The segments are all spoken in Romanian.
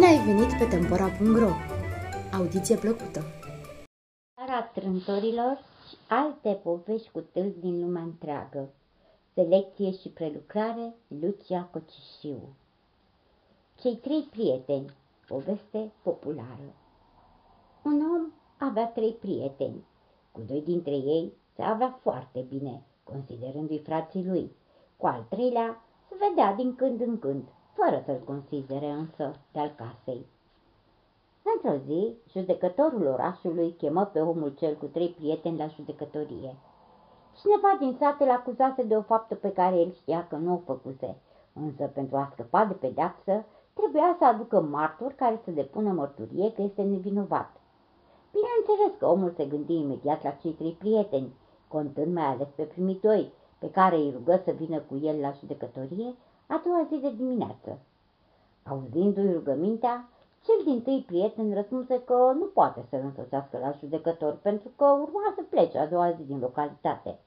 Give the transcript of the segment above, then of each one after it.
ai venit pe Tempora.ro! Audiție plăcută! Țara Trântorilor și alte povești cu tâlc din lumea întreagă. Selecție și prelucrare Lucia Cocișiu Cei trei prieteni Poveste populară Un om avea trei prieteni. Cu doi dintre ei se avea foarte bine, considerându-i frații lui. Cu al treilea se vedea din când în când, fără să-l considere însă de-al casei. Într-o zi, judecătorul orașului chemă pe omul cel cu trei prieteni la judecătorie. Cineva din sat îl acuzase de o faptă pe care el știa că nu o făcuse, însă pentru a scăpa de pedeapsă, trebuia să aducă martori care să depună mărturie că este nevinovat. Bineînțeles că omul se gândi imediat la cei trei prieteni, contând mai ales pe primii doi, pe care îi rugă să vină cu el la judecătorie a doua zi de dimineață. Auzindu-i rugămintea, cel din tâi prieten răspunse că nu poate să-l însoțească la judecător pentru că urma să plece a doua zi din localitate.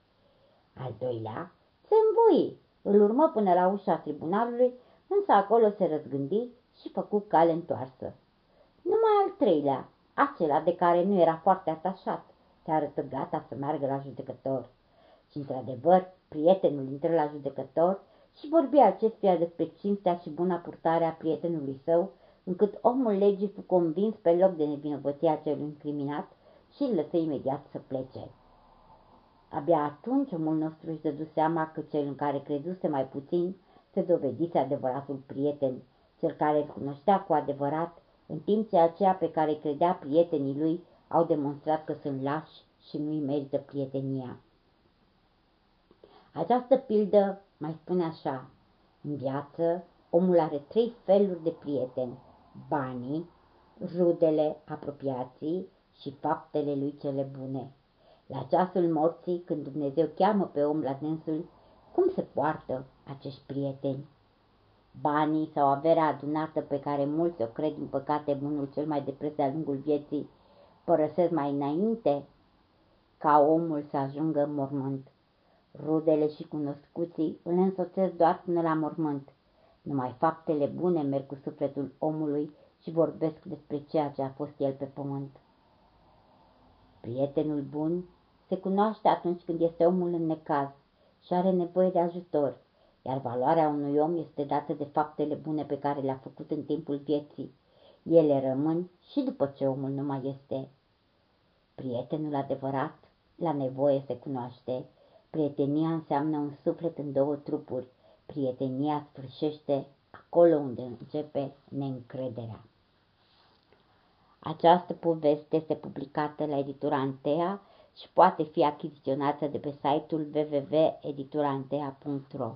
Al doilea se îmboi, îl urmă până la ușa tribunalului, însă acolo se răzgândi și făcu cale întoarsă. Numai al treilea, acela de care nu era foarte atașat, se arătă gata să meargă la judecător. Și, într-adevăr, prietenul intră la judecător și vorbi acestuia despre cinstea și buna purtare a prietenului său, încât omul legii fu convins pe loc de nevinovăția celui incriminat și îl lăsă imediat să plece. Abia atunci omul nostru își dădu seama că cel în care creduse mai puțin se dovedise adevăratul prieten, cel care îl cunoștea cu adevărat, în timp ce aceea pe care credea prietenii lui au demonstrat că sunt lași și nu-i merită prietenia. Această pildă mai spune așa, în viață omul are trei feluri de prieteni, banii, rudele, apropiații și faptele lui cele bune. La ceasul morții, când Dumnezeu cheamă pe om la dânsul, cum se poartă acești prieteni? Banii sau averea adunată pe care mulți o cred în păcate bunul cel mai de preț de-a lungul vieții, părăsesc mai înainte ca omul să ajungă în mormânt. Rudele și cunoscuții îl însoțesc doar până la mormânt. Numai faptele bune merg cu sufletul omului și vorbesc despre ceea ce a fost el pe pământ. Prietenul bun se cunoaște atunci când este omul în necaz și are nevoie de ajutor, iar valoarea unui om este dată de faptele bune pe care le-a făcut în timpul vieții. Ele rămân și după ce omul nu mai este. Prietenul adevărat, la nevoie se cunoaște, Prietenia înseamnă un suflet în două trupuri. Prietenia sfârșește acolo unde începe neîncrederea. Această poveste este publicată la editura Antea și poate fi achiziționată de pe site-ul www.editurantea.ro.